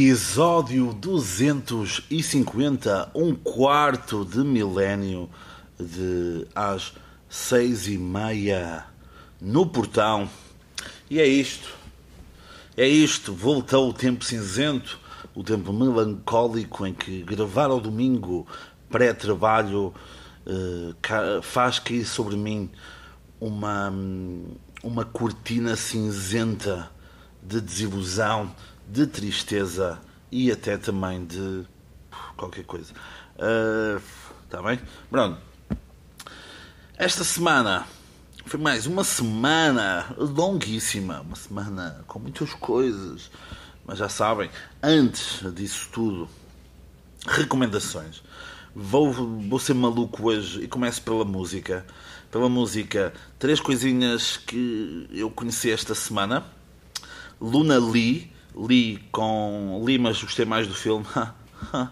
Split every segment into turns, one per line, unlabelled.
Episódio 250, um quarto de milénio de às seis e meia no portão. E é isto. É isto. Voltou o tempo cinzento, o tempo melancólico em que gravar ao domingo, pré-trabalho, eh, faz cair sobre mim uma, uma cortina cinzenta de desilusão de tristeza e até também de qualquer coisa. Está uh, bem? Pronto. Esta semana foi mais uma semana longuíssima, uma semana com muitas coisas, mas já sabem, antes disso tudo, recomendações. Vou, vou ser maluco hoje e começo pela música. Pela música, três coisinhas que eu conheci esta semana. Luna Lee, Lee com Lee, mas gostei mais do filme.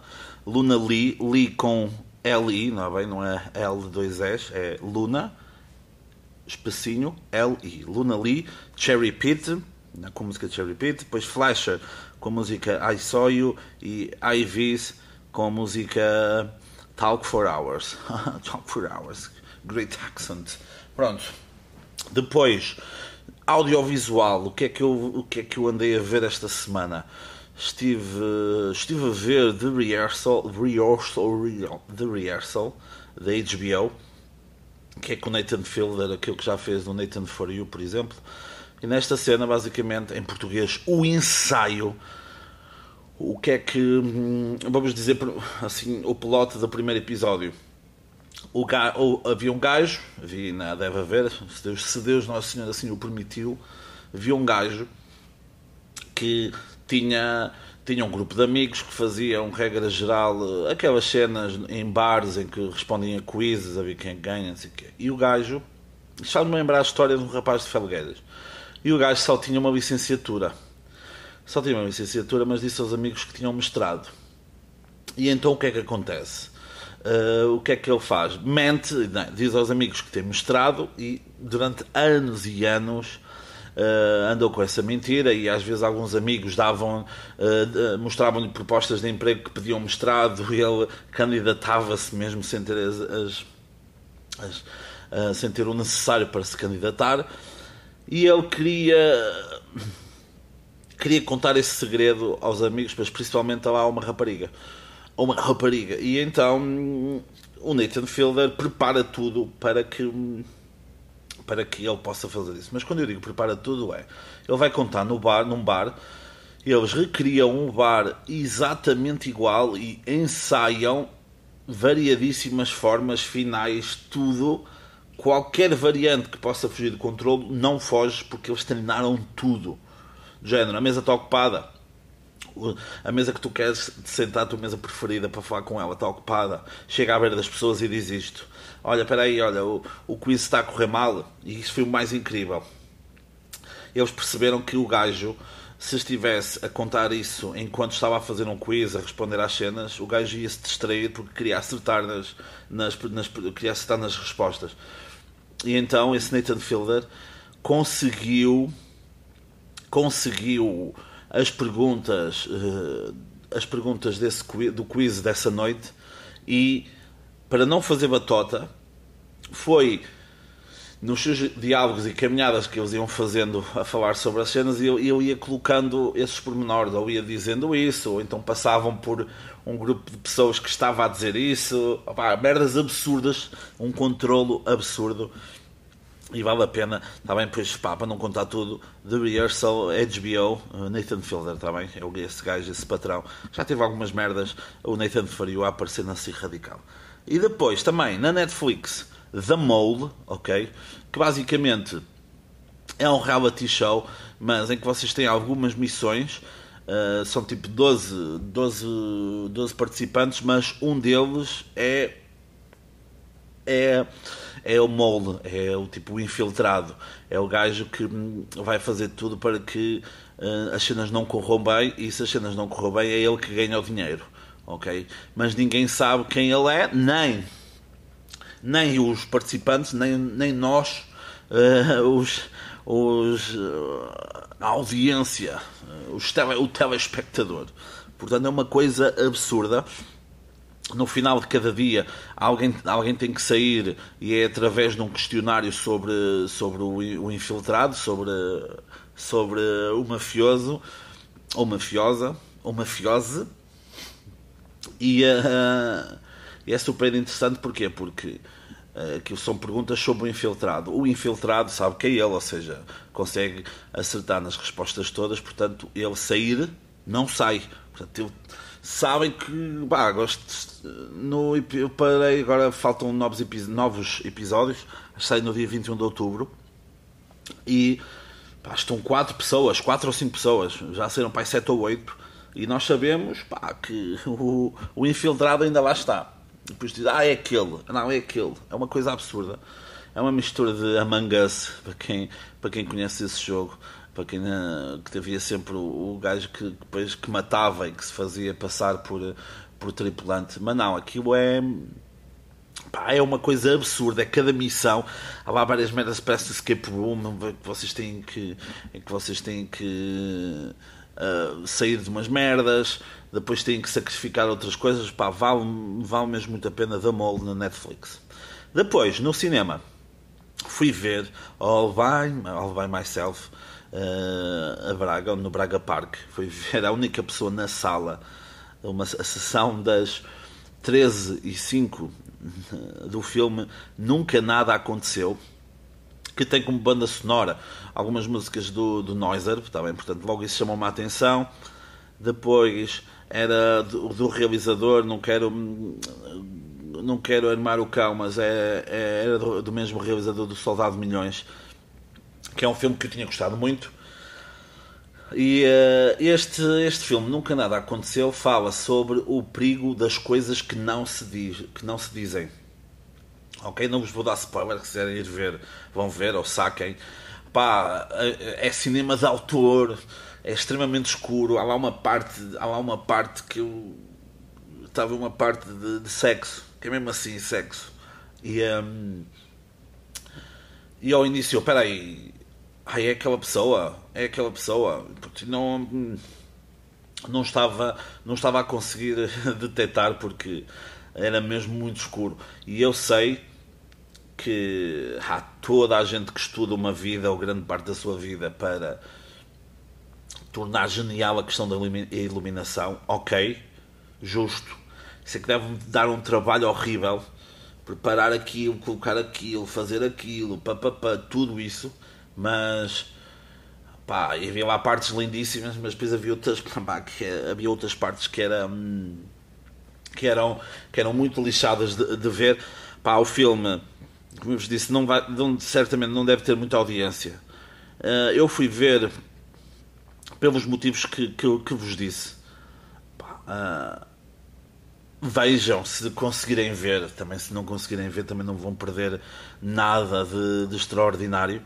Luna Lee, Lee com L-I, não é bem? Não é L2S, é Luna, espacinho, L-I. Luna Lee, Cherry Pit, né, com a música Cherry Pit, depois Flasher com a música I Saw You e Ivy's com a música Talk for Hours. Talk for Hours. Great accent. Pronto. Depois, audiovisual, o que é que eu, o que é que eu andei a ver esta semana? Estive, estive a ver The Rehearsal, Rehearsal, The Rehearsal da HBO, que é com Nathan Fielder, aquilo que já fez no Nathan For You, por exemplo. E nesta cena, basicamente, em português, o ensaio. O que é que, hum, vamos dizer assim, o piloto do primeiro episódio o gajo, havia um gajo, havia, não, deve haver, se Deus, se Deus Nosso Senhor assim o permitiu, havia um gajo que tinha, tinha um grupo de amigos que faziam, regra geral, aquelas cenas em bares em que respondiam a quizzes, a ver quem ganha, não sei o quê. E o gajo, deixa-me lembrar a história de um rapaz de Felgueiras. E o gajo só tinha uma licenciatura. Só tinha uma licenciatura, mas disse aos amigos que tinham mestrado. E então o que é que acontece? Uh, o que é que ele faz? Mente, não, diz aos amigos que tem mestrado e durante anos e anos uh, andou com essa mentira e às vezes alguns amigos davam, uh, mostravam-lhe propostas de emprego que pediam mestrado e ele candidatava-se mesmo sem ter as, as, as sem ter o necessário para se candidatar e ele queria queria contar esse segredo aos amigos, mas principalmente a uma rapariga uma rapariga. E então o Nathan Fielder prepara tudo para que para que ele possa fazer isso. Mas quando eu digo prepara tudo é, ele vai contar no bar, num bar, eles recriam um bar exatamente igual e ensaiam variadíssimas formas finais, tudo, qualquer variante que possa fugir do controle não foge porque eles treinaram tudo. Do género, a mesa está ocupada, a mesa que tu queres sentar, a tua mesa preferida para falar com ela, está ocupada, chega à beira das pessoas e diz isto: Olha, espera aí, olha, o, o quiz está a correr mal, e isso foi o mais incrível. Eles perceberam que o gajo, se estivesse a contar isso enquanto estava a fazer um quiz, a responder às cenas, o gajo ia se distrair porque queria acertar nas, nas, nas, queria acertar nas respostas. E então esse Nathan Fielder conseguiu conseguiu as perguntas, uh, as perguntas desse, do quiz dessa noite e, para não fazer batota, foi nos seus diálogos e caminhadas que eles iam fazendo a falar sobre as cenas, eu, eu ia colocando esses pormenores, ou ia dizendo isso, ou então passavam por um grupo de pessoas que estava a dizer isso, merdas absurdas, um controlo absurdo. E vale a pena, está bem? Pois pá, para não contar tudo, The Rehearsal, HBO, uh, Nathan Fielder, está bem? É esse gajo, esse patrão. Já teve algumas merdas, o Nathan Fario a aparecer na Si Radical. E depois, também, na Netflix, The Mole, ok? Que basicamente é um reality show, mas em que vocês têm algumas missões. Uh, são tipo 12, 12, 12 participantes, mas um deles é. É é o mole, é o tipo infiltrado, é o gajo que hum, vai fazer tudo para que uh, as cenas não corram bem e se as cenas não corram bem é ele que ganha o dinheiro, ok? Mas ninguém sabe quem ele é, nem nem os participantes, nem, nem nós, uh, os, os, a audiência, os tele, o telespectador. Portanto, é uma coisa absurda. No final de cada dia, alguém, alguém tem que sair e é através de um questionário sobre, sobre o, infiltrado, sobre, sobre o mafioso, ou mafiosa, ou mafiose. E, uh, é super interessante porquê? Porque uh, aquilo são perguntas sobre o infiltrado. O infiltrado sabe que é ele, ou seja, consegue acertar nas respostas todas, portanto, ele sair não sai. Portanto, ele, sabem que pá, gosto no, eu parei, agora faltam novos, novos episódios, sai no dia 21 de outubro e pá, estão quatro pessoas, quatro ou cinco pessoas, já saíram para 7 ou 8 e nós sabemos pá, que o, o infiltrado ainda lá está. Depois diz, ah, é aquele, não, é aquele, é uma coisa absurda. É uma mistura de Among Us, para quem, para quem conhece esse jogo para quem que havia sempre o, o gajo que depois que matava e que se fazia passar por, por tripulante. Mas não, aquilo é pá, é uma coisa absurda. É cada missão. Há lá várias merdas parece escape room que vocês têm que, que vocês têm que uh, sair de umas merdas, depois têm que sacrificar outras coisas. Pá, vale, vale mesmo muito a pena da mole na Netflix. Depois, no cinema, fui ver All by, All by Myself uh, a Braga, no Braga Park. Foi ver a única pessoa na sala, uma a sessão das 13 e 5 do filme Nunca Nada Aconteceu, que tem como banda sonora algumas músicas do, do Noiser, está bem? portanto logo isso chamou-me a atenção. Depois era do, do, realizador, não quero não quero armar o cão, mas é, é era do, do mesmo realizador do Soldado Milhões, que é um filme que eu tinha gostado muito. E uh, este, este filme, Nunca Nada Aconteceu, fala sobre o perigo das coisas que não se, diz, que não se dizem. Ok? Não vos vou dar spoiler, se quiserem ir ver, vão ver ou saquem. Pá, é cinema de autor, é extremamente escuro. Há lá uma parte, há lá uma parte que eu. Estava uma parte de, de sexo, que é mesmo assim, sexo. E, um, e ao início, espera aí, ai, é aquela pessoa, é aquela pessoa. Não, não, estava, não estava a conseguir detectar porque era mesmo muito escuro. E eu sei que há toda a gente que estuda uma vida, ou grande parte da sua vida, para tornar genial a questão da iluminação. Ok, justo. Isso é que deve dar um trabalho horrível. Preparar aquilo, colocar aquilo, fazer aquilo, papapá, tudo isso mas pá, havia lá partes lindíssimas, mas depois havia outras, pá, que, havia outras partes que eram que eram, que eram muito lixadas de, de ver. Pá, o filme, como eu vos disse, não vai, não, certamente não deve ter muita audiência. Uh, eu fui ver pelos motivos que, que, que vos disse. Pá, uh, vejam se conseguirem ver. Também, se não conseguirem ver, também não vão perder nada de, de extraordinário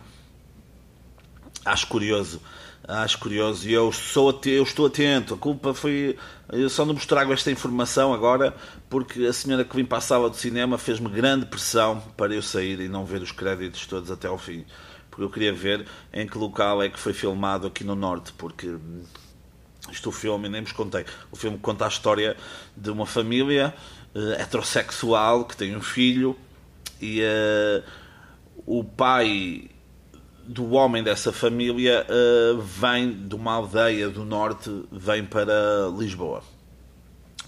acho curioso. Acho curioso e eu, sou, eu estou atento. A culpa foi. Eu só não vos trago esta informação agora porque a senhora que vim para a sala do cinema fez-me grande pressão para eu sair e não ver os créditos todos até ao fim. Porque eu queria ver em que local é que foi filmado aqui no Norte. Porque isto o filme, nem vos contei. O filme conta a história de uma família uh, heterossexual que tem um filho e uh, o pai do homem dessa família uh, vem de uma aldeia do norte, vem para Lisboa.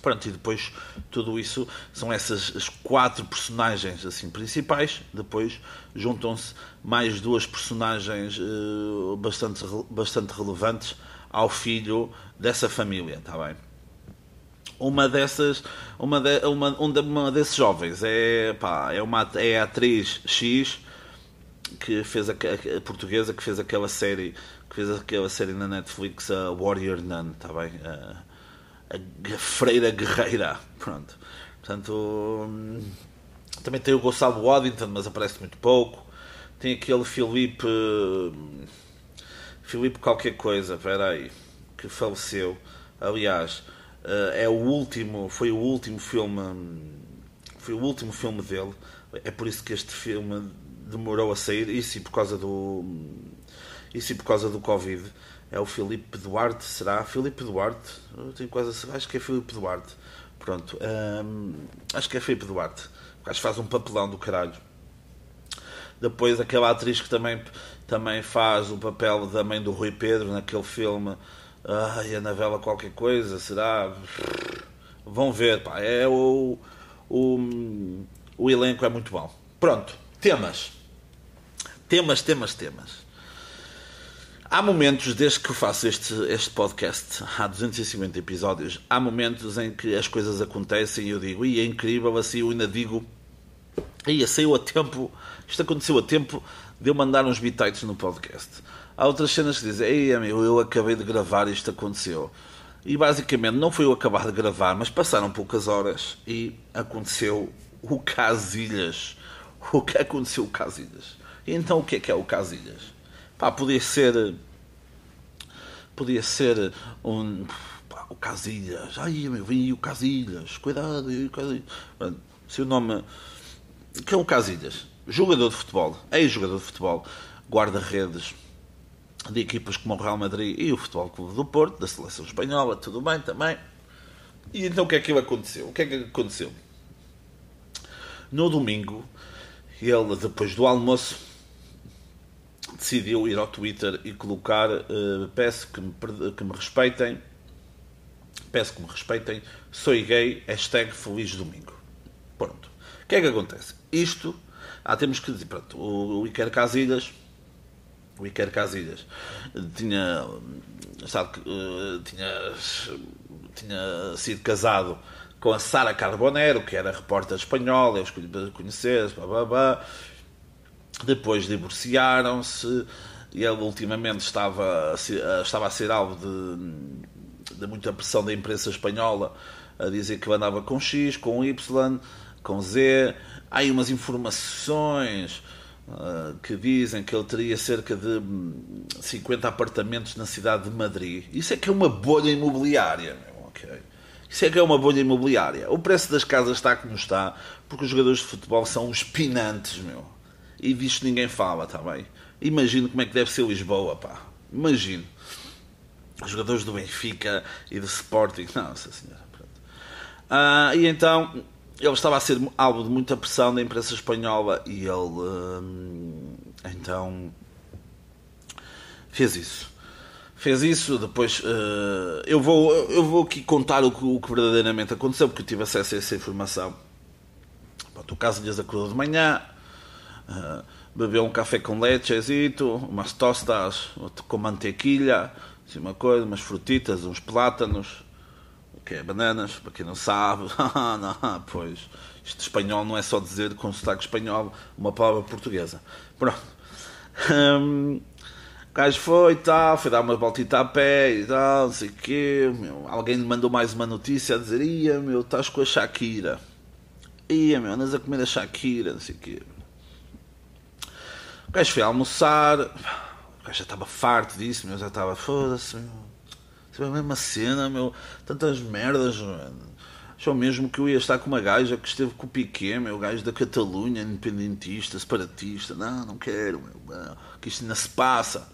Pronto, e depois tudo isso são essas as quatro personagens assim principais. Depois juntam-se mais duas personagens uh, bastante, bastante relevantes ao filho dessa família, está bem? Uma dessas, uma, de, uma, uma desses jovens é, pá, é, uma, é a atriz X que fez a, a, portuguesa que fez aquela série que fez aquela série na Netflix a Warrior Nun, está bem? A, a, Freira Guerreira, pronto. Portanto, hum, também tem o Gonçalo Waddington, mas aparece muito pouco. Tem aquele Filipe hum, Filipe qualquer coisa, espera aí, que faleceu. Aliás, eh, é o último, foi o último filme, hum, foi o último filme dele. É por isso que este filme demorou a sair, isso e por causa do, Isso e por causa do Covid. É o Filipe Duarte, será? Filipe Duarte? Eu tenho quase. Acho que é Filipe Duarte. Pronto. Hum, acho que é Filipe Duarte. Acho que faz um papelão do caralho. Depois aquela atriz que também, também faz o papel da mãe do Rui Pedro naquele filme. Ai, a novela qualquer coisa, será? Vão ver, pá. É o, o, o elenco é muito bom. Pronto, temas. Temas, temas, temas. Há momentos, desde que eu faço este, este podcast, há 250 episódios, há momentos em que as coisas acontecem e eu digo, e é incrível, assim eu ainda digo, ia saiu a tempo, isto aconteceu a tempo de eu mandar uns bitites no podcast. Há outras cenas que dizem, ei amigo, eu acabei de gravar e isto aconteceu. E basicamente não foi eu acabar de gravar, mas passaram poucas horas e aconteceu o Casilhas. O que aconteceu o Casilhas? Então o que é que é o Casilhas? Pá, podia ser. Podia ser um. Pá, o Casilhas. Ai meu, vem o Casilhas. Cuidado, o Casilhas. Se o nome. Que é o Casilhas? Jogador de futebol. Ex-jogador de futebol. Guarda-redes de equipas como o Real Madrid e o Futebol Clube do Porto, da seleção espanhola, tudo bem também. E então o que é que aconteceu? O que é que aconteceu? No domingo, ele, depois do almoço, decidiu ir ao Twitter e colocar uh, peço que me, que me respeitem peço que me respeitem sou gay, hashtag feliz domingo. Pronto, o que é que acontece? isto, ah, temos que dizer pronto, o, o Iker Casilhas o Iker Casilhas tinha sabe, uh, tinha tinha sido casado com a Sara Carbonero que era repórter espanhola eu escolhi conhecer blá, blá, blá depois divorciaram-se e ele ultimamente estava a ser, estava a ser alvo de, de muita pressão da imprensa espanhola a dizer que andava com X, com Y, com Z. Há aí umas informações uh, que dizem que ele teria cerca de 50 apartamentos na cidade de Madrid. Isso é que é uma bolha imobiliária. Okay. Isso é que é uma bolha imobiliária. O preço das casas está como está, porque os jogadores de futebol são os pinantes, meu e visto ninguém fala, está bem? Imagino como é que deve ser Lisboa, pá. Imagino. Os jogadores do Benfica e do Sporting. Nossa Senhora. Ah, e então ele estava a ser alvo de muita pressão da imprensa espanhola e ele hum, então fez isso. Fez isso, depois uh, eu, vou, eu vou aqui contar o que, o que, verdadeiramente aconteceu, porque eu tive acesso a essa informação. Pronto, o caso lhes acordou de manhã, uh, bebeu um café com lechezito, umas tostas com mantequilha, assim, uma coisa, umas frutitas, uns plátanos, o que é bananas, para quem não sabe. não, pois, isto espanhol não é só dizer com sotaque espanhol uma palavra portuguesa. Pronto. Um, o gajo foi e tal, foi dar uma voltita a pé e tal, não sei o quê. Meu, alguém lhe mandou mais uma notícia a dizer: Ia, meu, estás com a Shakira. Ia, meu, andas a comer a Shakira, não sei o quê. O gajo foi almoçar, o gajo já estava farto disso, meu, já estava, foda-se, meu. Isso é a mesma cena, meu. Tantas merdas, mano. Achou mesmo que eu ia estar com uma gaja que esteve com o Piquet, meu, gajo da Catalunha, independentista, separatista. Não, não quero, meu. Que isto ainda se passa.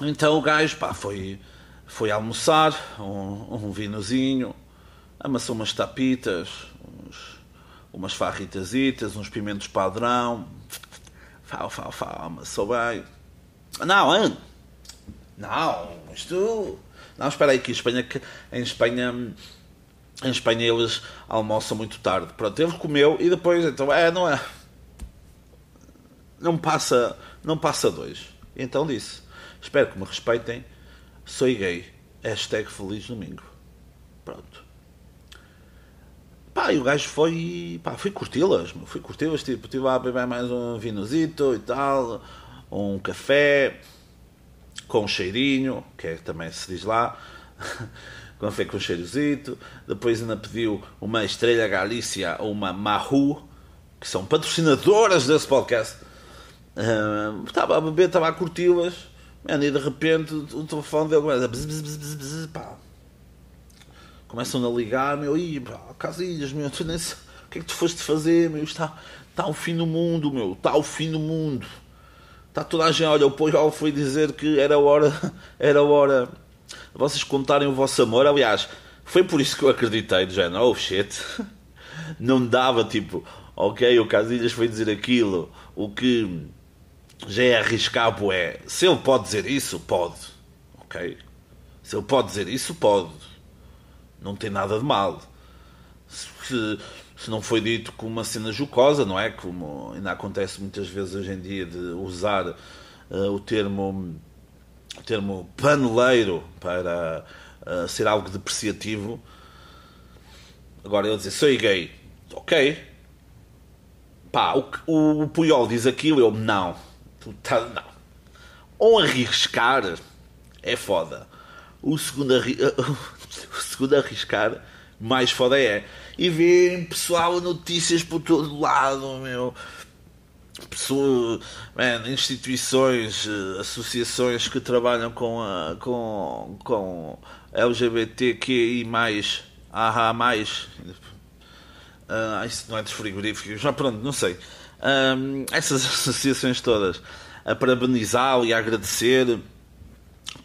Então o gajo, pá, foi, foi almoçar, um, um vinozinho, amassou umas tapitas, uns, umas farritazitas, uns pimentos padrão, Fala, fala, fala, mas. Não, hein? Não, isto. Não, espera aí, que em Espanha, em Espanha, em Espanha eles almoçam muito tarde. Pronto, ele comeu e depois, então, é, não é. Não passa, não passa dois. Então disse: Espero que me respeitem, sou gay. Hashtag Feliz Domingo. Pronto. Pá, e o gajo foi, pá, fui curti-las, fui curti-las, tipo, estive lá a beber mais um vinozito e tal, um café com um cheirinho, que é, também se diz lá, café com um cheirozito, depois ainda pediu uma Estrela Galícia ou uma Mahu, que são patrocinadoras desse podcast. Uh, estava a beber, estava a curti-las, e de repente o telefone dele começa pá, começam a ligar, meu, e Casilhas, meu, tu nem sei, o que é que tu foste fazer, meu, está, está o fim do mundo, meu, está o fim do mundo. Está toda a gente, olha, o Puyol foi dizer que era hora, era hora vocês contarem o vosso amor. Aliás, foi por isso que eu acreditei, do género, oh shit. Não dava tipo, ok, o Casilhas foi dizer aquilo, o que já é arriscar, é. Se ele pode dizer isso, pode, ok? Se ele pode dizer isso, pode. Não tem nada de mal. Se, se não foi dito com uma cena jocosa, não é? Como ainda acontece muitas vezes hoje em dia de usar uh, o termo o termo paneleiro para uh, ser algo depreciativo. Agora ele dizer sou gay, ok. Pá, o, o, o Puyol diz aquilo, eu não. Tá, não. Ou arriscar é foda. O segundo, segundo arriscar, mais foda é. E ver pessoal notícias por todo lado, meu pessoas, man, instituições, eh, associações que trabalham com, a, com, com LGBTQI+, AH+, uh, isso não é dos frigoríficos, já pronto, não sei. Um, essas associações todas a parabenizá-lo e a agradecer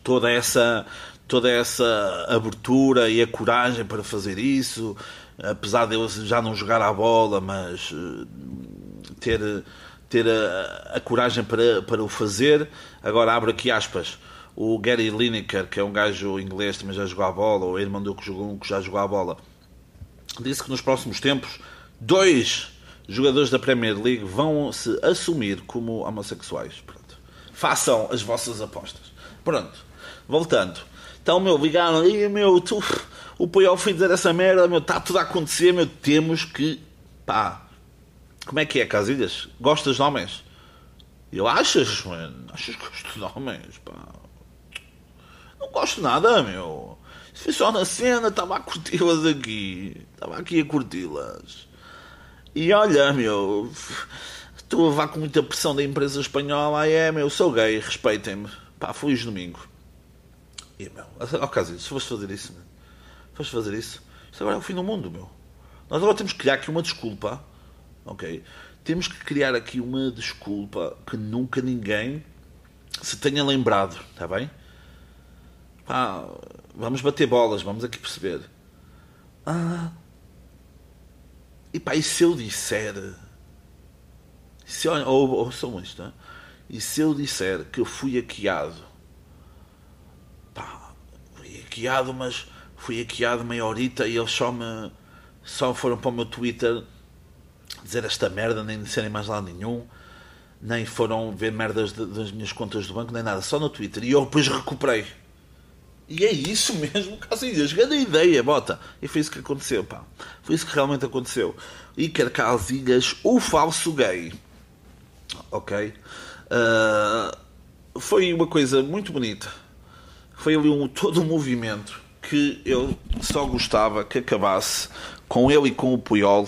toda essa toda essa abertura e a coragem para fazer isso, apesar de ele já não jogar a bola, mas uh, ter ter a, a, coragem para, para o fazer. Agora abro aqui aspas. O Gary Lineker, que é um gajo inglês, também já jogou a bola, ou irmão do que jogou que já jogou a bola, disse que nos próximos tempos dois jogadores da Premier League vão se assumir como homossexuais. Pronto. Façam as vossas apostas. Pronto. Voltando. Então, meu, ligaram aí, meu, tu, o Puyol foi dizer essa merda, meu, está tudo a acontecer, meu, temos que, pá, como é que é, Casilhas? Gostas de homens? Eu achas, mano? Achas que gosto de homens? Pá. Não gosto nada, meu. Foi só na cena, estava a curti-las aqui. Estava aqui a curti-las. E olha, meu. Estou a levar com muita pressão da empresa espanhola. É, meu, sou gay, respeitem-me. Pá, feliz domingo. E, meu, ao caso, se foste fazer isso, meu, foste fazer isso, isso agora é o fim do mundo, meu. Nós agora temos que criar aqui uma desculpa ok? Temos que criar aqui uma desculpa que nunca ninguém se tenha lembrado, está bem? Pá, vamos bater bolas, vamos aqui perceber. Ah, e pá, e se eu disser, se ou, ou sou isto, hein? e se eu disser que eu fui hackeado, hackeado, mas fui hackeado meia horita e eles só me, só foram para o meu Twitter dizer esta merda, nem disserem mais lá nenhum, nem foram ver merdas de, das minhas contas do banco, nem nada, só no Twitter. E eu depois recuperei. E é isso mesmo, Casilhas, grande ideia, bota. E foi isso que aconteceu, pá. Foi isso que realmente aconteceu. Iker Casilhas, o falso gay. Ok? Uh, foi uma coisa muito bonita. Foi ali um, todo um movimento que eu só gostava que acabasse com ele e com o Puyol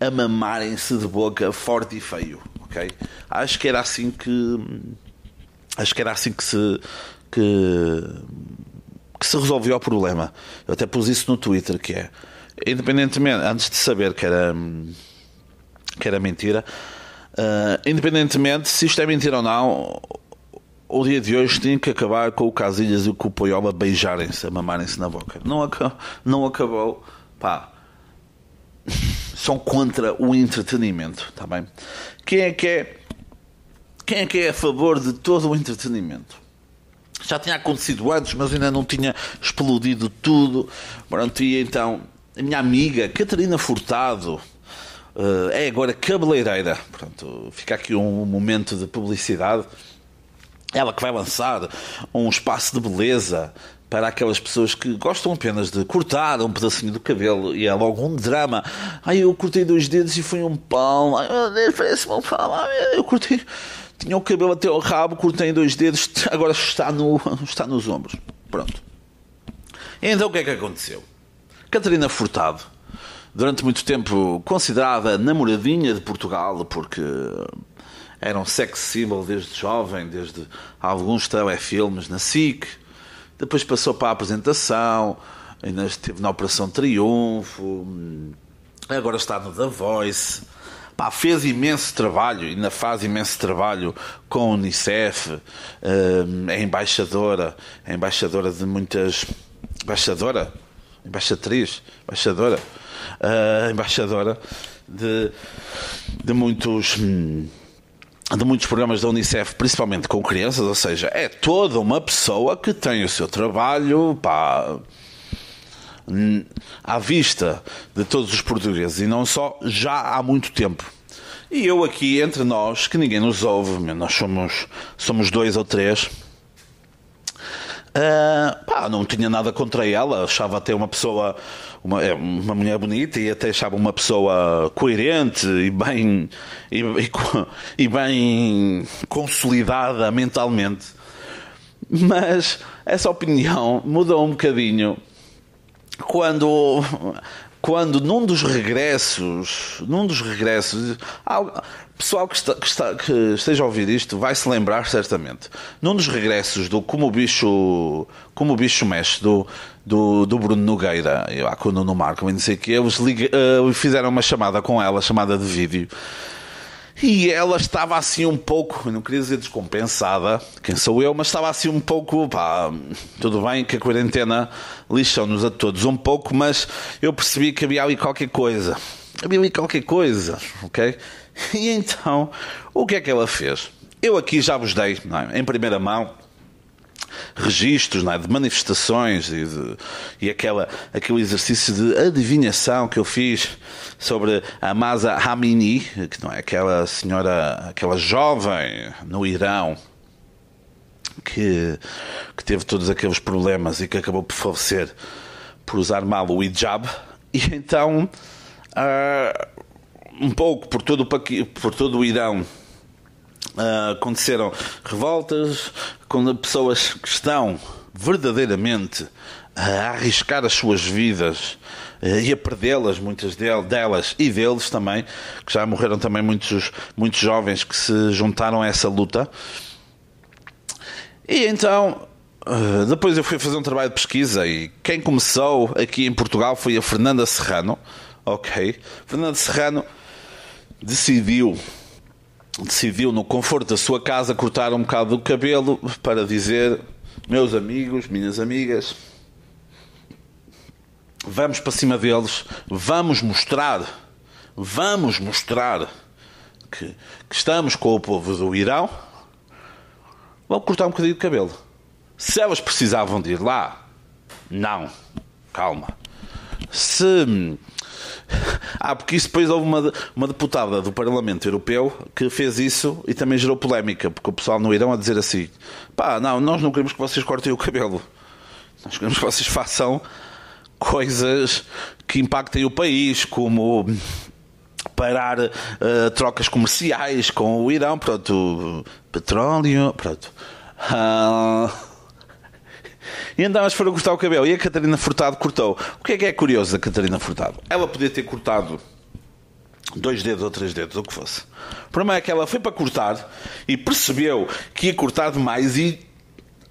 a mamarem-se de boca forte e feio, ok? Acho que era assim que acho que era assim que se que, que se resolveu o problema. Eu até pus isso no Twitter que é independentemente antes de saber que era que era mentira, uh, independentemente se isto é mentira ou não, o dia de hoje tinha que acabar com o Casilhas e com o Poiola beijarem-se, a mamarem-se na boca. Não, não acabou, pá são contra o entretenimento, está bem? Quem é que é quem é que é a favor de todo o entretenimento? Já tinha acontecido antes, mas ainda não tinha explodido tudo. Pronto, e então a minha amiga Catarina Furtado uh, é agora cabeleireira. Pronto, fica aqui um momento de publicidade. Ela que vai lançar um espaço de beleza para aquelas pessoas que gostam apenas de cortar um pedacinho do cabelo e é logo um drama. Ai, eu cortei dois dedos e foi um pão. Ai, meu Deus, parece-me um pão. Ai, eu cortei. Tinha o cabelo até ao rabo, cortei dois dedos, agora está, no, está nos ombros. Pronto. Então o que é que aconteceu? Catarina Furtado, durante muito tempo considerada namoradinha de Portugal, porque era um sex symbol desde jovem, desde alguns telefilmes na SIC depois passou para a apresentação, ainda esteve na Operação Triunfo, agora está no The Voice. pá, fez imenso trabalho, ainda faz imenso trabalho com a Unicef, é embaixadora, é embaixadora de muitas. Embaixadora? Embaixatriz? Embaixadora? Uh, embaixadora de, de muitos. De muitos programas da Unicef, principalmente com crianças, ou seja, é toda uma pessoa que tem o seu trabalho pá, à vista de todos os portugueses e não só, já há muito tempo. E eu aqui entre nós, que ninguém nos ouve, nós somos, somos dois ou três. Uh, pá, não tinha nada contra ela, achava até uma pessoa, uma, é, uma mulher bonita e até achava uma pessoa coerente e bem, e, e, e bem consolidada mentalmente. Mas essa opinião mudou um bocadinho quando quando num dos regressos, num dos regressos, pessoal que, está, que, está, que, esteja a ouvir isto vai se lembrar certamente. Num dos regressos do Como o Bicho, como o bicho Mexe, do, do, do Bruno Nogueira, eu, com o Nuno Marco, não sei o que, eles uh, fizeram uma chamada com ela, chamada de vídeo. E ela estava assim um pouco, não queria dizer descompensada, quem sou eu, mas estava assim um pouco, pá, tudo bem que a quarentena lixou-nos a todos um pouco, mas eu percebi que havia ali qualquer coisa. Havia ali qualquer coisa, ok? E então, o que é que ela fez? Eu aqui já vos dei, é? em primeira mão, registros é? de manifestações e, de, e aquela, aquele exercício de adivinhação que eu fiz sobre a Masa Hamini, que não é aquela senhora, aquela jovem no Irão que, que teve todos aqueles problemas e que acabou por falecer por usar mal o hijab. E então, uh, um pouco por todo, o, por todo o Irão, Uh, aconteceram revoltas quando pessoas que estão verdadeiramente a arriscar as suas vidas uh, e a perdê-las, muitas delas e deles também, que já morreram também muitos, muitos jovens que se juntaram a essa luta. E então, uh, depois eu fui fazer um trabalho de pesquisa e quem começou aqui em Portugal foi a Fernanda Serrano. Ok, Fernanda Serrano decidiu decidiu, no conforto da sua casa, cortar um bocado do cabelo para dizer: Meus amigos, minhas amigas, vamos para cima deles, vamos mostrar, vamos mostrar que, que estamos com o povo do Irão. Vão cortar um bocadinho de cabelo. Se elas precisavam de ir lá, não. Calma. Se ah, porque isso depois houve uma, uma deputada do Parlamento Europeu que fez isso e também gerou polémica, porque o pessoal no Irão a dizer assim: pá, não, nós não queremos que vocês cortem o cabelo, nós queremos que vocês façam coisas que impactem o país, como parar uh, trocas comerciais com o Irão, pronto, petróleo, pronto. Uh, e elas foram cortar o cabelo e a Catarina Furtado cortou. O que é que é curioso da Catarina Furtado? Ela podia ter cortado dois dedos ou três dedos, o que fosse. O problema é que ela foi para cortar e percebeu que ia cortar demais e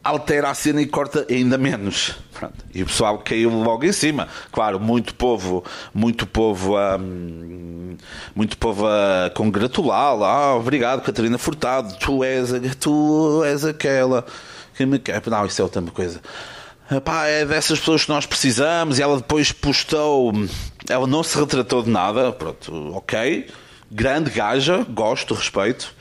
altera a cena e corta ainda menos. Pronto. E o pessoal caiu logo em cima. Claro, muito povo, muito povo a, muito povo a congratulá-la. Ah, obrigado, Catarina Furtado. Tu és, tu és aquela que me. Não, isso é outra coisa. Pá, é dessas pessoas que nós precisamos e ela depois postou. Ela não se retratou de nada. Pronto, ok. Grande gaja, gosto, respeito.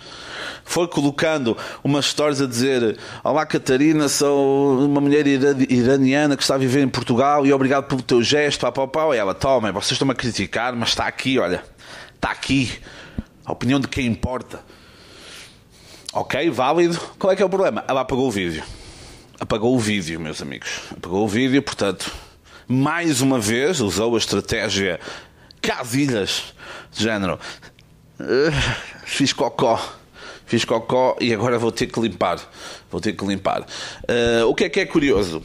Foi colocando umas histórias a dizer: Olá Catarina, sou uma mulher iraniana que está a viver em Portugal e obrigado pelo teu gesto. Pá, pá, pá. E ela, toma, vocês estão-me a criticar, mas está aqui, olha, está aqui. A opinião de quem importa. Ok, válido. Qual é que é o problema? Ela apagou o vídeo. Apagou o vídeo, meus amigos. Apagou o vídeo, portanto, mais uma vez usou a estratégia casilhas de género. Uh, fiz cocó. Fiz cocó e agora vou ter que limpar. Vou ter que limpar. Uh, o que é que é curioso?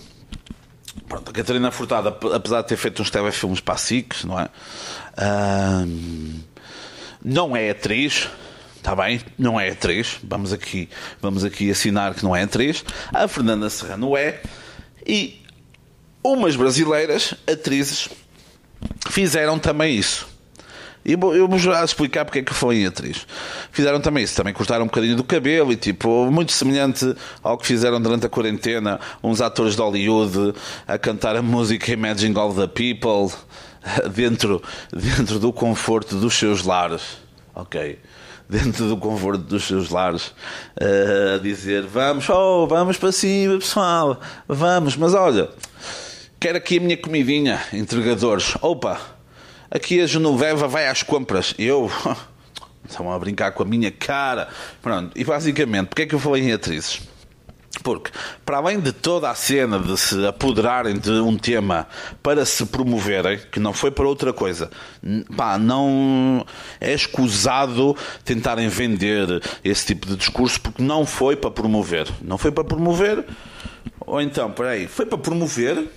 Pronto, a Catarina Furtada, apesar de ter feito uns telefilmes para a SIC, não é? Uh, não é atriz Está bem? Não é atriz. Vamos aqui, vamos aqui assinar que não é atriz. A Fernanda Serrano é. E umas brasileiras atrizes fizeram também isso. E eu vou já explicar porque é que falei em atriz. Fizeram também isso, também cortaram um bocadinho do cabelo e tipo, muito semelhante ao que fizeram durante a quarentena, uns atores de Hollywood a cantar a música Imagine All the People dentro, dentro do conforto dos seus lares. Ok? Dentro do conforto dos seus lares, a dizer: Vamos, oh, vamos para cima, pessoal, vamos, mas olha, quero aqui a minha comidinha, entregadores. Opa! Aqui a Genoveva vai às compras. Eu. Estão a brincar com a minha cara. Pronto. E basicamente, porque é que eu falei em atrizes? Porque, para além de toda a cena de se apoderarem de um tema para se promoverem, que não foi para outra coisa, pá, não é escusado tentarem vender esse tipo de discurso porque não foi para promover. Não foi para promover, ou então, peraí, foi para promover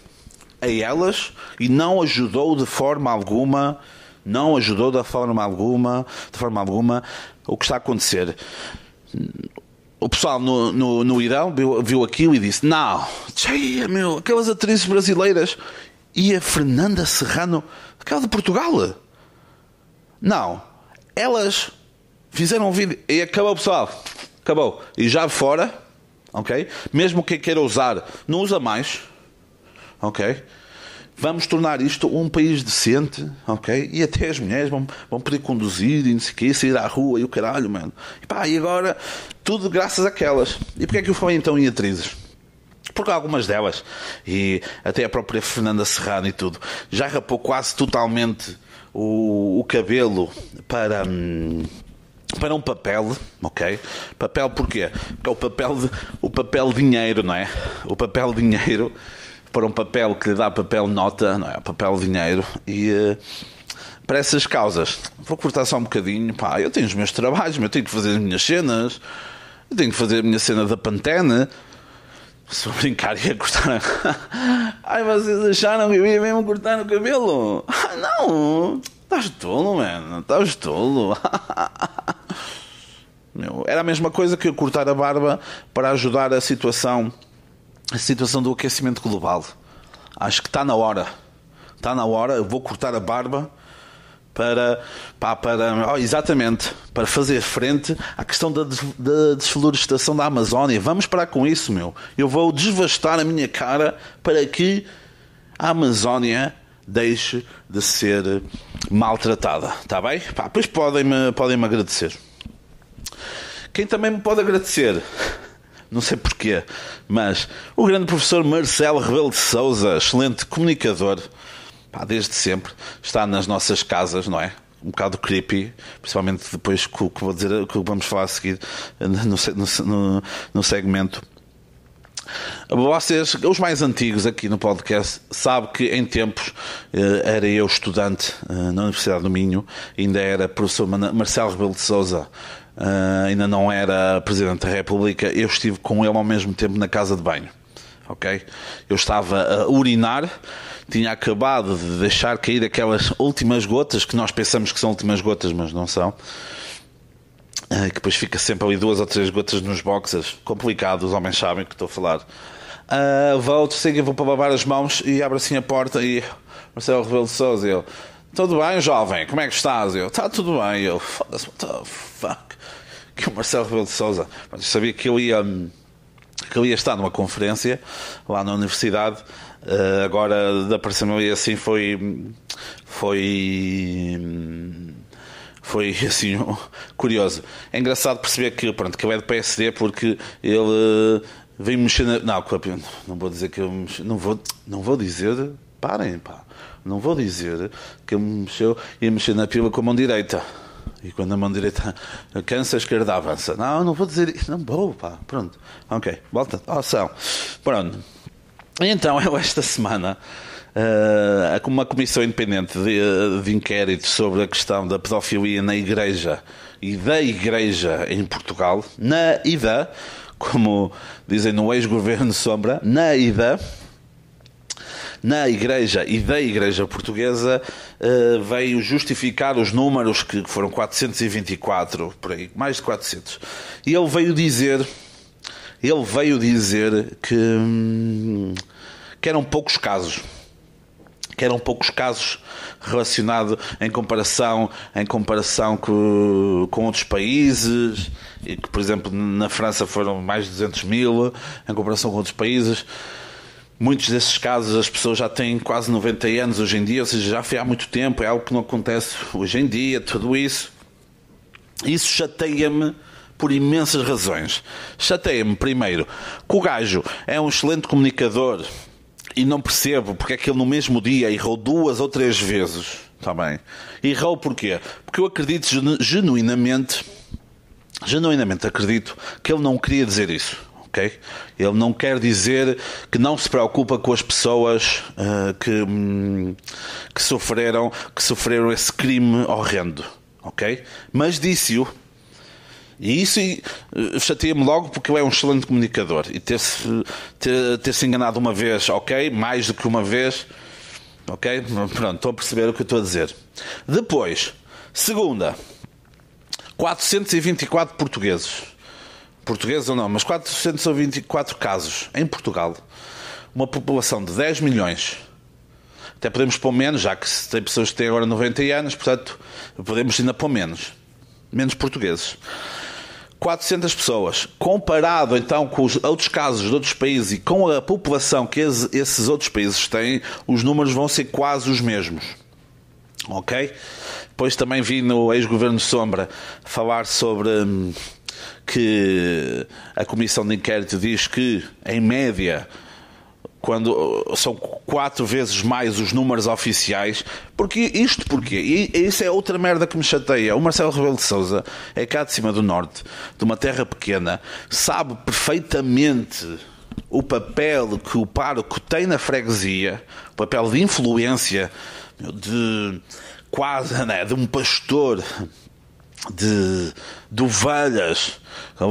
a elas e não ajudou de forma alguma, não ajudou de forma alguma, de forma alguma o que está a acontecer. O pessoal no, no, no Irão viu, viu aquilo e disse: Não, tcheia, meu, aquelas atrizes brasileiras e a Fernanda Serrano, aquela de Portugal. Não, elas fizeram um vídeo e acabou, pessoal. Acabou. E já fora, ok? Mesmo quem queira usar, não usa mais ok? Vamos tornar isto um país decente, ok? E até as mulheres vão, vão poder conduzir e não sei o quê, sair à rua e o caralho, mano. E pá, e agora, tudo graças àquelas. E porquê é que eu falei então em atrizes? Porque algumas delas, e até a própria Fernanda Serrano e tudo, já rapou quase totalmente o, o cabelo para. Hum, para um papel, ok? Papel porquê? Porque é o papel, de, o papel dinheiro, não é? O papel dinheiro para um papel que lhe dá papel nota, não é? Papel dinheiro e uh, para essas causas. Vou cortar só um bocadinho. Pá, eu tenho os meus trabalhos, eu tenho que fazer as minhas cenas, eu tenho que fazer a minha cena da Pantene. Se eu brincar, ia cortar. Ai, vocês acharam que eu ia mesmo cortar o cabelo? Ah, não! Estás tolo, mano. Estás tolo. Meu, era a mesma coisa que eu cortar a barba para ajudar a situação a situação do aquecimento global. Acho que está na hora. Está na hora. Eu vou cortar a barba para, para, para oh, exatamente, para fazer frente à questão da, da desflorestação da Amazónia. Vamos parar com isso, meu. Eu vou desvastar a minha cara para que a Amazónia deixe de ser maltratada. Está bem? Pá, pois podem-me podem -me agradecer. Quem também me pode agradecer não sei porquê, mas o grande professor Marcelo Rebelo de Souza, excelente comunicador, pá, desde sempre, está nas nossas casas, não é? Um bocado creepy, principalmente depois que, que vou dizer, que vamos falar a seguir no, no, no segmento. Vocês, os mais antigos aqui no podcast, sabem que em tempos eh, era eu estudante eh, na Universidade do Minho, ainda era professor Marcelo Rebelo de Souza, uh, ainda não era Presidente da República, eu estive com ele ao mesmo tempo na casa de banho. Ok? Eu estava a urinar, tinha acabado de deixar cair aquelas últimas gotas que nós pensamos que são últimas gotas, mas não são. Uh, que depois fica sempre ali duas ou três gotas nos boxers. Complicado, os homens sabem que estou a falar. Uh, volto, sigo, vou para lavar as mãos e abro assim a porta e Marcelo Rebelo de Souza, eu, tudo bem, jovem, como é que estás? Eu, está tudo bem, eu, foda-se, what the fuck? que o Marcelo Rebelo de Souza sabia que eu ia que eu ia estar numa conferência lá na universidade uh, agora da me assim foi foi foi assim curioso é engraçado perceber que pronto que ele é do PSD porque ele uh, veio mexer na, não não vou dizer que eu não vou não vou dizer parem pá não vou dizer que ele mexeu ia mexer na pila com a mão direita e quando a mão direita cansa, a esquerda avança. Não, não vou dizer isso. Não vou, pá. Pronto. Ok, volta. Ação. Pronto. Então, eu esta semana, uh, com uma comissão independente de, de inquérito sobre a questão da pedofilia na igreja e da igreja em Portugal, na IDA, como dizem no ex-governo Sombra, na IDA, na Igreja e da Igreja Portuguesa uh, veio justificar os números que foram 424, por aí, mais de 400. E ele veio dizer, ele veio dizer que, hum, que eram poucos casos que eram poucos casos relacionados em comparação, em comparação com, com outros países, e que, por exemplo, na França foram mais de 200 mil, em comparação com outros países. Muitos desses casos as pessoas já têm quase 90 anos hoje em dia, ou seja, já foi há muito tempo, é algo que não acontece hoje em dia, tudo isso. Isso chateia-me por imensas razões. Chateia-me, primeiro, que o gajo é um excelente comunicador e não percebo porque é que ele no mesmo dia errou duas ou três vezes. Está bem? Errou porquê? Porque eu acredito genuinamente, genuinamente acredito que ele não queria dizer isso. ok? Ele não quer dizer que não se preocupa com as pessoas uh, que, hum, que, sofreram, que sofreram esse crime horrendo. ok? Mas disse-o e isso uh, chateia-me logo porque ele é um excelente comunicador. E ter-se ter, ter -se enganado uma vez, ok, mais do que uma vez, ok, pronto, estou a perceber o que estou a dizer. Depois, segunda, 424 portugueses. Portugueses ou não, mas 424 casos em Portugal. Uma população de 10 milhões. Até podemos pôr menos, já que tem pessoas que têm agora 90 anos, portanto, podemos ainda pôr menos. Menos portugueses. 400 pessoas. Comparado então com os outros casos de outros países e com a população que esses outros países têm, os números vão ser quase os mesmos. Ok? Depois também vi no ex-governo Sombra falar sobre hum, que a comissão de inquérito diz que, em média, quando uh, são quatro vezes mais os números oficiais. Porque isto porquê? E isso é outra merda que me chateia. O Marcelo Rebelo de Souza é cá de cima do norte, de uma terra pequena, sabe perfeitamente o papel que o pároco tem na freguesia, o papel de influência de quase né, de um pastor de, de ovelhas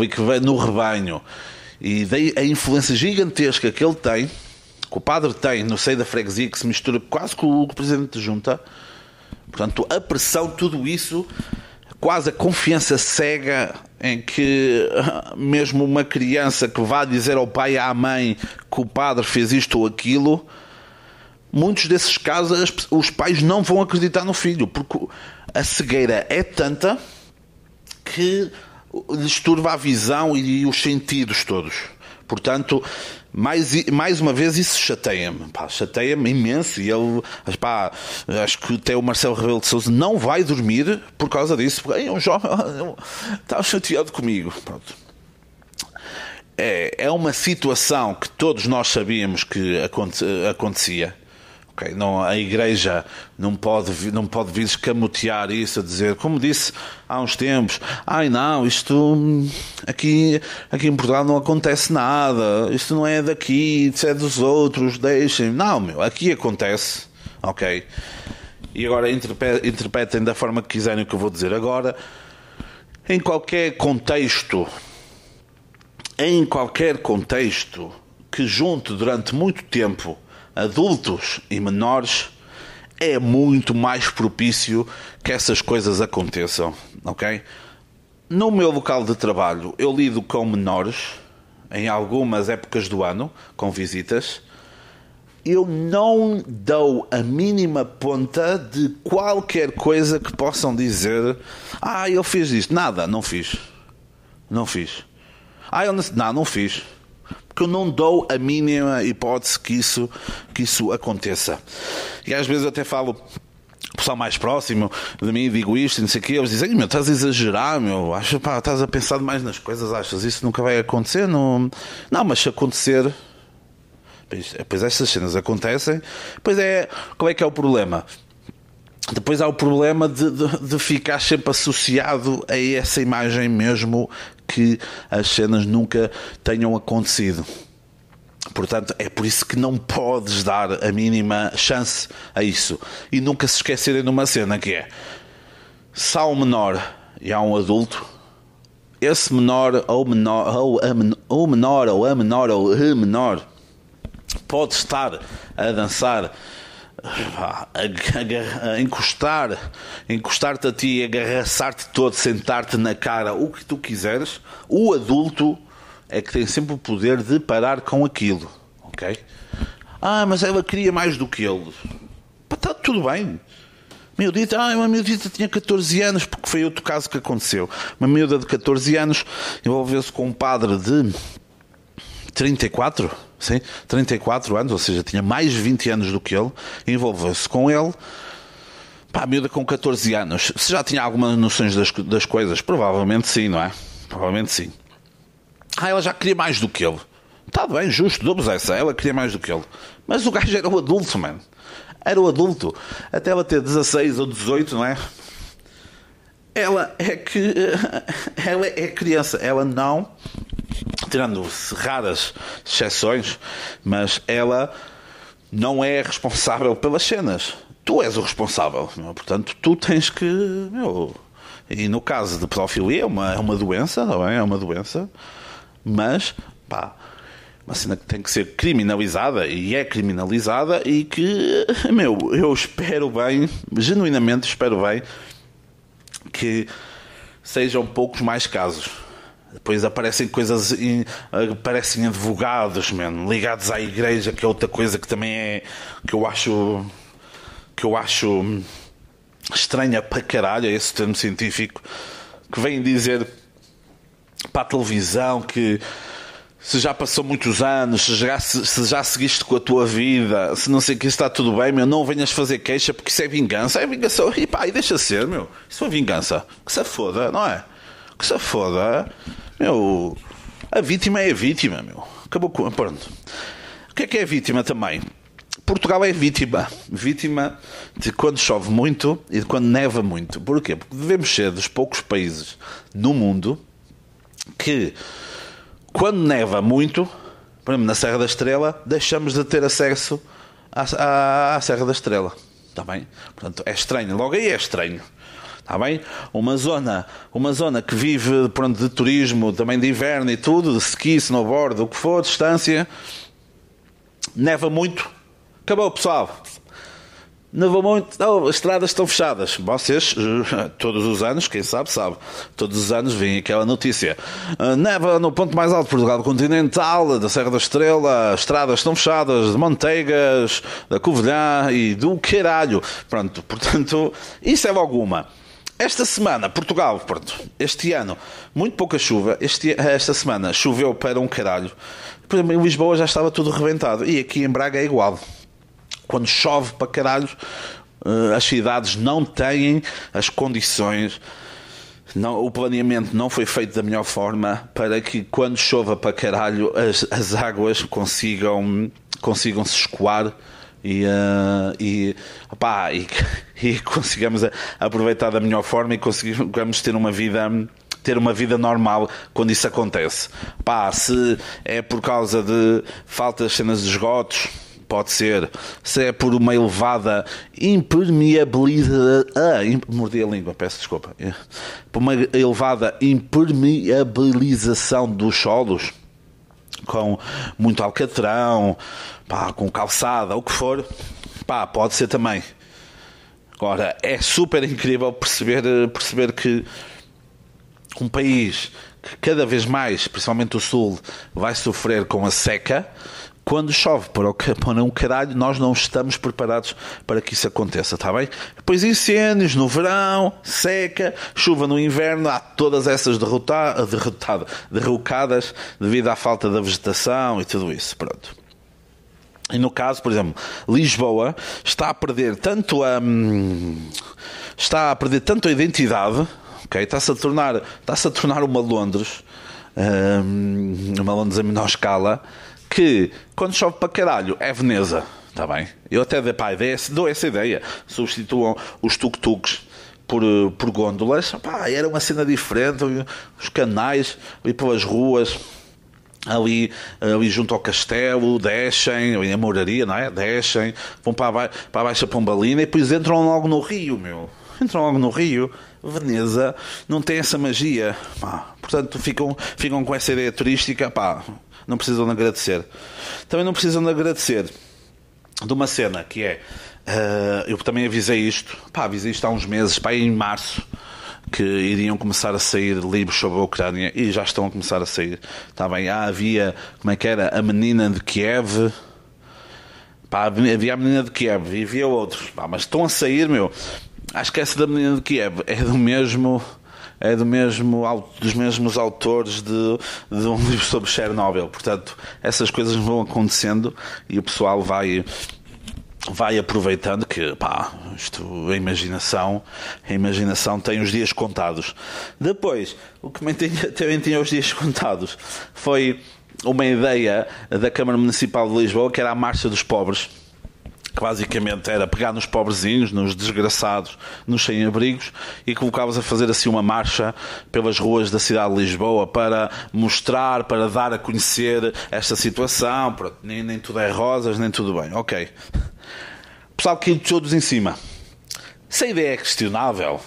que vem no rebanho e daí a influência gigantesca que ele tem que o padre tem no seio da freguesia que se mistura quase com o presidente de junta. Portanto, a pressão, tudo isso, quase a confiança cega em que mesmo uma criança que vá dizer ao pai e à mãe que o padre fez isto ou aquilo, muitos desses casos os pais não vão acreditar no filho, porque a cegueira é tanta que lhes turva a visão e os sentidos todos. Portanto, mais, mais uma vez isso chateia-me, chateia-me imenso e ele, pá, acho que até o Marcelo Rebelo de Sousa não vai dormir por causa disso, porque é um jovem, está chateado comigo. Pronto. É, é uma situação que todos nós sabíamos que acontecia Okay? Não, a Igreja não pode, não pode vir escamotear isso, a dizer, como disse há uns tempos, ai não, isto aqui, aqui em Portugal não acontece nada, isto não é daqui, isto é dos outros, deixem. Não, meu, aqui acontece, ok? E agora interpretem da forma que quiserem o que eu vou dizer agora. Em qualquer contexto, em qualquer contexto que junte durante muito tempo adultos e menores, é muito mais propício que essas coisas aconteçam, ok? No meu local de trabalho, eu lido com menores em algumas épocas do ano, com visitas. Eu não dou a mínima ponta de qualquer coisa que possam dizer. Ah, eu fiz isto. Nada, não fiz. Não fiz. Ah, eu não, não, não fiz porque eu não dou a mínima hipótese que isso, que isso aconteça. E às vezes eu até falo pessoal mais próximo de mim digo isto não sei o quê, eles dizem, meu, estás a exagerar, meu, acho, pá, estás a pensar mais nas coisas, achas, isso nunca vai acontecer, não, não mas se acontecer, depois estas cenas acontecem, pois é, qual é que é o problema? Depois há o problema de, de, de, ficar sempre associado a essa imagem mesmo que as cenas nunca tenham acontecido. Portanto, é por isso que não podes dar a mínima chance a isso. E nunca se esquecerem de uma cena que é: se há um menor e há um adulto, esse menor ou menor ou a ou, menor, ou a menor ou a menor pode estar a dançar a, a, a encostar, encostar-te a ti, agarraçar-te todo, sentar-te na cara, o que tu quiseres, o adulto é que tem sempre o poder de parar com aquilo, ok? Ah, mas ela queria mais do que ele. está tudo bem. Miudita, ah, uma miudita tinha 14 anos, porque foi outro caso que aconteceu. Uma miúda de 14 anos envolveu-se com um padre de 34, sim, 34 anos, ou seja, tinha mais de 20 anos do que ele, envolveu-se com ele. Pá, a miúda com 14 anos, se já tinha algumas noções das, das coisas, provavelmente sim, não é? Provavelmente sim. Ah, ela já queria mais do que ele. Está bem, justo, dou-vos essa. Ela queria mais do que ele. Mas o gajo era o adulto, mano. Era o adulto. Até ela ter 16 ou 18, não é? Ela é que. Ela é criança. Ela não. Tirando raras exceções, mas ela não é responsável pelas cenas. Tu és o responsável. Meu. Portanto, tu tens que. Meu, e no caso de pedofilia, é uma, é uma doença, não é? É uma doença. Mas, pá uma cena que tem que ser criminalizada e é criminalizada e que, meu, eu espero bem, genuinamente espero bem que sejam poucos mais casos. Depois aparecem coisas, aparecem advogados, man, ligados à igreja, que é outra coisa que também é, que eu acho, que eu acho estranha para caralho, é esse termo científico, que vem dizer para a televisão que se já passou muitos anos, se já, se já seguiste com a tua vida, se não sei que está tudo bem, meu, não venhas fazer queixa porque isso é vingança. É vingança. E pá, e deixa ser, meu. Isso é vingança. Que se foda, não é? Que se foda. Meu, a vítima é a vítima, meu. Acabou com. Pronto. O que é que é vítima também? Portugal é vítima. Vítima de quando chove muito e de quando neva muito. Porquê? Porque devemos ser dos poucos países no mundo que quando neva muito, por exemplo, na Serra da Estrela, deixamos de ter acesso à, à, à Serra da Estrela. Está bem? Portanto, é estranho. Logo aí é estranho. Está bem? Uma zona, uma zona que vive pronto, de turismo, também de inverno e tudo, de ski, snowboard, o que for, distância, neva muito. Acabou, pessoal. Nevou muito, não, as estradas estão fechadas. Vocês, todos os anos, quem sabe, sabe, todos os anos vem aquela notícia. Uh, neva no ponto mais alto de Portugal continental, da Serra da Estrela, estradas estão fechadas, de Manteigas, da Covilhã e do caralho. Pronto, portanto, isso é logo uma. Esta semana, Portugal, pronto, este ano, muito pouca chuva. Este, esta semana choveu para um caralho. Em Lisboa já estava tudo reventado. E aqui em Braga é igual quando chove para caralho, eh, as cidades não têm as condições, não, o planeamento não foi feito da melhor forma para que quando chova para caralho as, as águas consigam, consigam se escoar e, uh, e, opá, e, e, consigamos aproveitar da melhor forma e consigamos ter uma vida ter uma vida normal quando isso acontece. Pá, se é por causa de falta de cenas de esgotos, pode ser, se é por uma elevada impermeabilização. Ah, mordi a língua, peço desculpa. Por uma elevada impermeabilização dos solos, com muito alcatrão, pá, com calçada, o que for, pá, pode ser também. Agora, é super incrível perceber, perceber que um país que cada vez mais, principalmente o Sul, vai sofrer com a seca, quando chove para, para um caralho, nós não estamos preparados para que isso aconteça, está bem? Depois incêndios no verão, seca, chuva no inverno, há todas essas derrota, derrotada, derrocadas devido à falta da vegetação e tudo isso, pronto. E no caso, por exemplo, Lisboa está a perder tanto a hum, está a perder tanto a identidade, ok? Está-se a tornar está-se a tornar uma Londres, hum, uma Londres a menor escala que quando chove para caralho é Veneza. Está bem? Eu até pá, dou essa ideia. Substituam os tuk-tuks por, eh, por gôndolas. Pá, era uma cena diferente. Os canais ali pelas ruas. Ali, ali junto ao castelo, descem, ali na moraria, não é? Descem, vão para, baixo, para a Baixa Pombalina e depois entram logo no rio, meu. Entram logo no rio. Veneza não tem essa magia. Pá. Portanto, ficam, ficam com essa ideia turística. Pá, não precisam de agradecer. Também não precisam de agradecer de uma cena que é. Uh, eu também avisei isto, pá, avisei isto há uns meses, pá, em março, que iriam começar a sair livros sobre a Ucrânia e já estão a começar a sair. Está bem, ah, havia, como é que era? A menina de Kiev. Pá, havia a menina de Kiev e havia outros. Pá, mas estão a sair, meu. Acho que essa da menina de Kiev é do mesmo é do mesmo, dos mesmos autores de, de um livro sobre Chernobyl. Portanto, essas coisas vão acontecendo e o pessoal vai vai aproveitando que pá, isto, a imaginação a imaginação tem os dias contados depois o que também tinha, também tinha os dias contados foi uma ideia da Câmara Municipal de Lisboa que era a Marcha dos Pobres que basicamente era pegar nos pobrezinhos, nos desgraçados, nos sem-abrigos e colocá-los a fazer assim uma marcha pelas ruas da cidade de Lisboa para mostrar, para dar a conhecer esta situação. Pronto, nem, nem tudo é rosas, nem tudo bem. Ok. Pessoal que todos em cima. Se a ideia é questionável,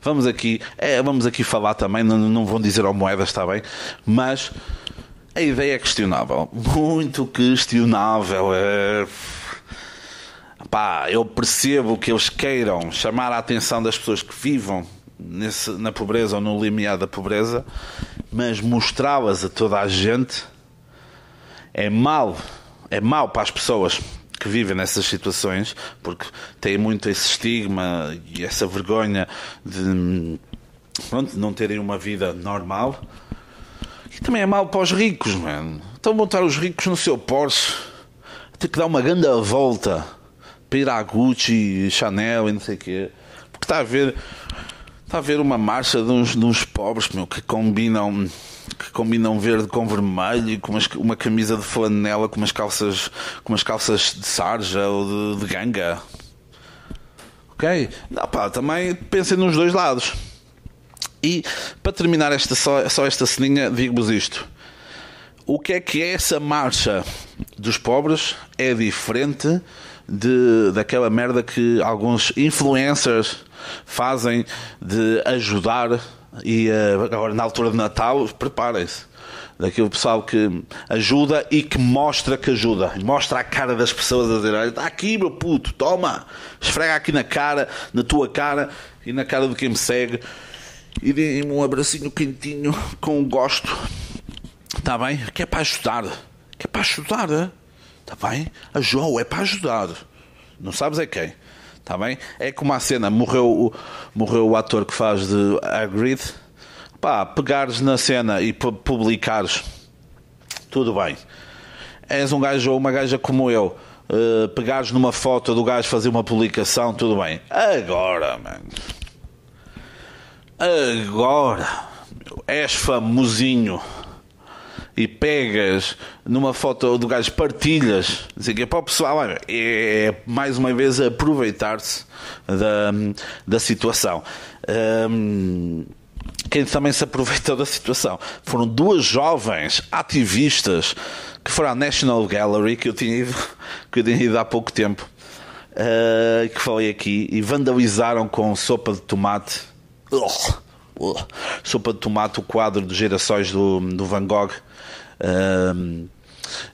vamos aqui, é, vamos aqui falar também, não, não vão dizer ao moedas, está bem? Mas a ideia é questionável. Muito questionável. É Pá, eu percebo que eles queiram chamar a atenção das pessoas que vivam nesse, na pobreza ou no limiar da pobreza, mas mostrá-las a toda a gente é mal, é mal para as pessoas que vivem nessas situações, porque têm muito esse estigma e essa vergonha de pronto, não terem uma vida normal. E também é mal para os ricos, mano. Então vão estar os ricos no seu Porsche, ter que dar uma grande volta para ir à Gucci, Chanel e não sei o quê. Porque está a ver. Está a ver uma marcha de uns, de uns pobres meu, que combinam que combinam verde com vermelho e com umas, uma camisa de flanela com umas calças com umas calças de sarja ou de, de ganga. Ok? Não, pá, também pensem nos dois lados. E para terminar esta, só, só esta ceninha, digo-vos isto. O que é que é essa marcha dos pobres? É diferente de, daquela merda que alguns influencers fazem de ajudar e uh, agora na altura de Natal, preparem-se. Daquele pessoal que ajuda e que mostra que ajuda. Mostra a cara das pessoas a dizer: está aqui, meu puto, toma, esfrega aqui na cara, na tua cara e na cara de quem me segue. E dê-me um abracinho quentinho com gosto. Está bem? Que é para ajudar. Que é para ajudar. Está bem? A João é para ajudar. Não sabes é quem. Está bem? É como a cena, morreu o, morreu o ator que faz de Hagrid. Pá, pegares na cena e publicares, tudo bem. És um gajo ou uma gaja como eu, uh, pegares numa foto do gajo fazer uma publicação, tudo bem. Agora, mano. Agora, és famosinho e pegas numa foto do gajo, partilhas, assim, que é para o pessoal, é, é mais uma vez aproveitar-se da, da situação. Um, quem também se aproveitou da situação foram duas jovens ativistas que foram à National Gallery, que eu tinha ido, que eu tinha ido há pouco tempo, uh, que falei aqui, e vandalizaram com sopa de tomate. Uh, sopa de tomate o quadro de gerações do, do Van Gogh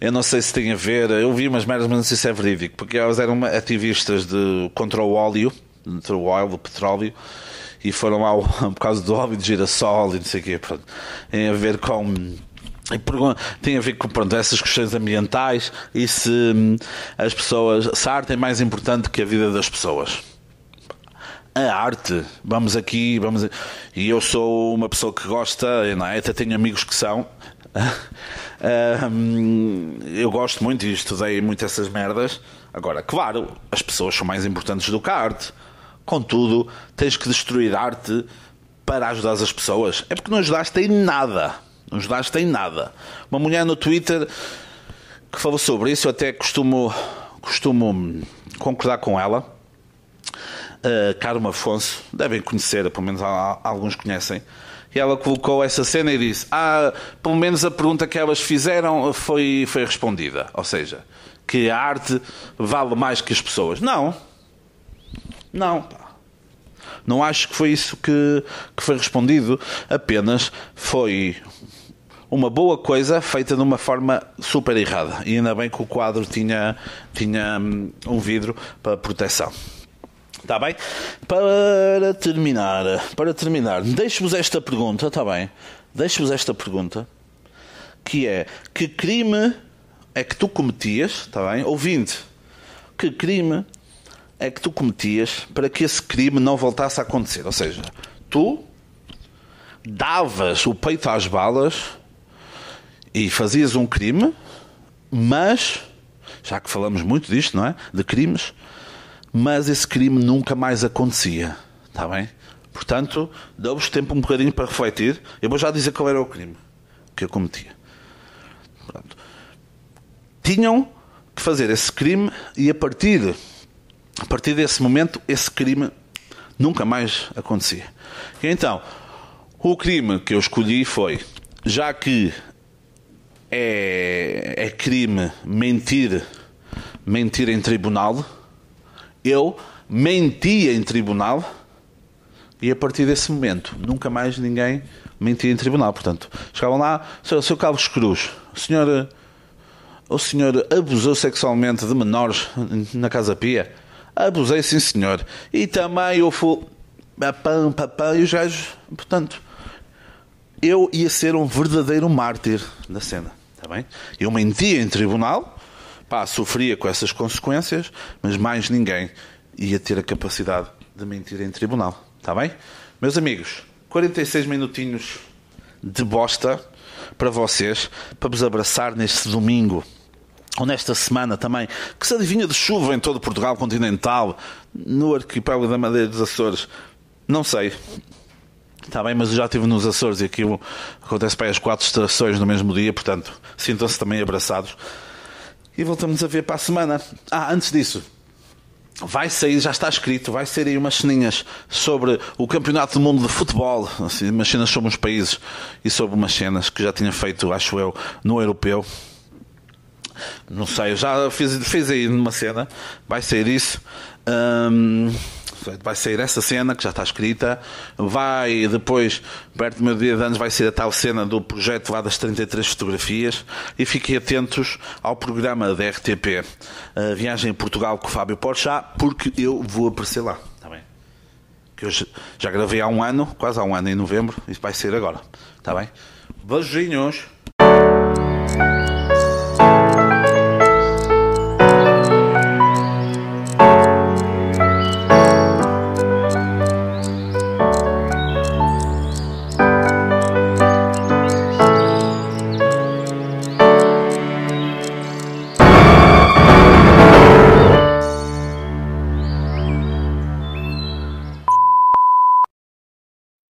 eu não sei se tem a ver, eu vi umas merdas, mas não sei se é verídico, porque elas eram ativistas de, contra o óleo, contra o óleo, o petróleo, e foram lá por causa do óleo de girassol e não sei o quê. Pronto. Tem a ver com. Tem a ver com pronto, essas questões ambientais e se hum, as pessoas. Se a arte é mais importante que a vida das pessoas. A arte, vamos aqui, vamos. E eu sou uma pessoa que gosta, não é? até tenho amigos que são, eu gosto muito e estudei muito essas merdas. Agora, claro, as pessoas são mais importantes do que a arte. Contudo, tens que destruir a arte para ajudar as pessoas. É porque não ajudaste em nada. Não ajudaste em nada. Uma mulher no Twitter que falou sobre isso, eu até costumo, costumo concordar com ela. Uh, Carmo Afonso, devem conhecer, pelo menos alguns conhecem e ela colocou essa cena e disse: Ah, pelo menos a pergunta que elas fizeram foi, foi respondida. Ou seja, que a arte vale mais que as pessoas. Não. Não. Não acho que foi isso que, que foi respondido. Apenas foi uma boa coisa feita de uma forma super errada. E ainda bem que o quadro tinha, tinha hum, um vidro para proteção. Está bem? Para terminar, para terminar, deixo-vos esta pergunta, está bem? Deixo-vos esta pergunta, que é, que crime é que tu cometias, está bem? Ouvinte, que crime é que tu cometias para que esse crime não voltasse a acontecer. Ou seja, tu davas o peito às balas e fazias um crime, mas, já que falamos muito disto, não é? De crimes, mas esse crime nunca mais acontecia. Está bem? Portanto, dou-vos tempo um bocadinho para refletir. Eu vou já dizer qual era o crime que eu cometia. Pronto. Tinham que fazer esse crime e a partir a partir desse momento, esse crime nunca mais acontecia. E então, o crime que eu escolhi foi, já que é, é crime mentir, mentir em tribunal, eu mentia em tribunal e a partir desse momento nunca mais ninguém mentia em tribunal. Portanto, chegavam lá, Sr. Sr. Carlos Cruz, o senhor, o senhor abusou sexualmente de menores na Casa Pia? Abusei, sim senhor. E também eu fui. Papam, papam, e os gajos. Portanto, eu ia ser um verdadeiro mártir da cena. Está bem? Eu mentia em tribunal, pá, sofria com essas consequências, mas mais ninguém ia ter a capacidade de mentir em tribunal. Está bem? Meus amigos, 46 minutinhos de bosta para vocês, para vos abraçar neste domingo ou nesta semana também, que se adivinha de chuva em todo Portugal continental, no arquipélago da Madeira dos Açores, não sei. Está bem, mas eu já estive nos Açores e aquilo acontece para as quatro estações no mesmo dia, portanto, sintam-se também abraçados. E voltamos a ver para a semana. Ah, antes disso, vai sair, já está escrito, vai sair aí umas ceninhas sobre o Campeonato do Mundo de Futebol, assim, umas cenas sobre os países e sobre umas cenas que já tinha feito, acho eu, no Europeu. Não sei, eu já fiz, fiz aí numa cena, vai sair isso. Hum, vai sair essa cena que já está escrita. Vai depois, perto do meu dia de anos, vai ser a tal cena do projeto lá das 33 fotografias. E fiquem atentos ao programa da RTP, a Viagem em Portugal com o Fábio Porchat, porque eu vou aparecer lá. Está bem? Que eu já gravei há um ano, quase há um ano em novembro, e vai ser agora. Está bem? Beijinhos.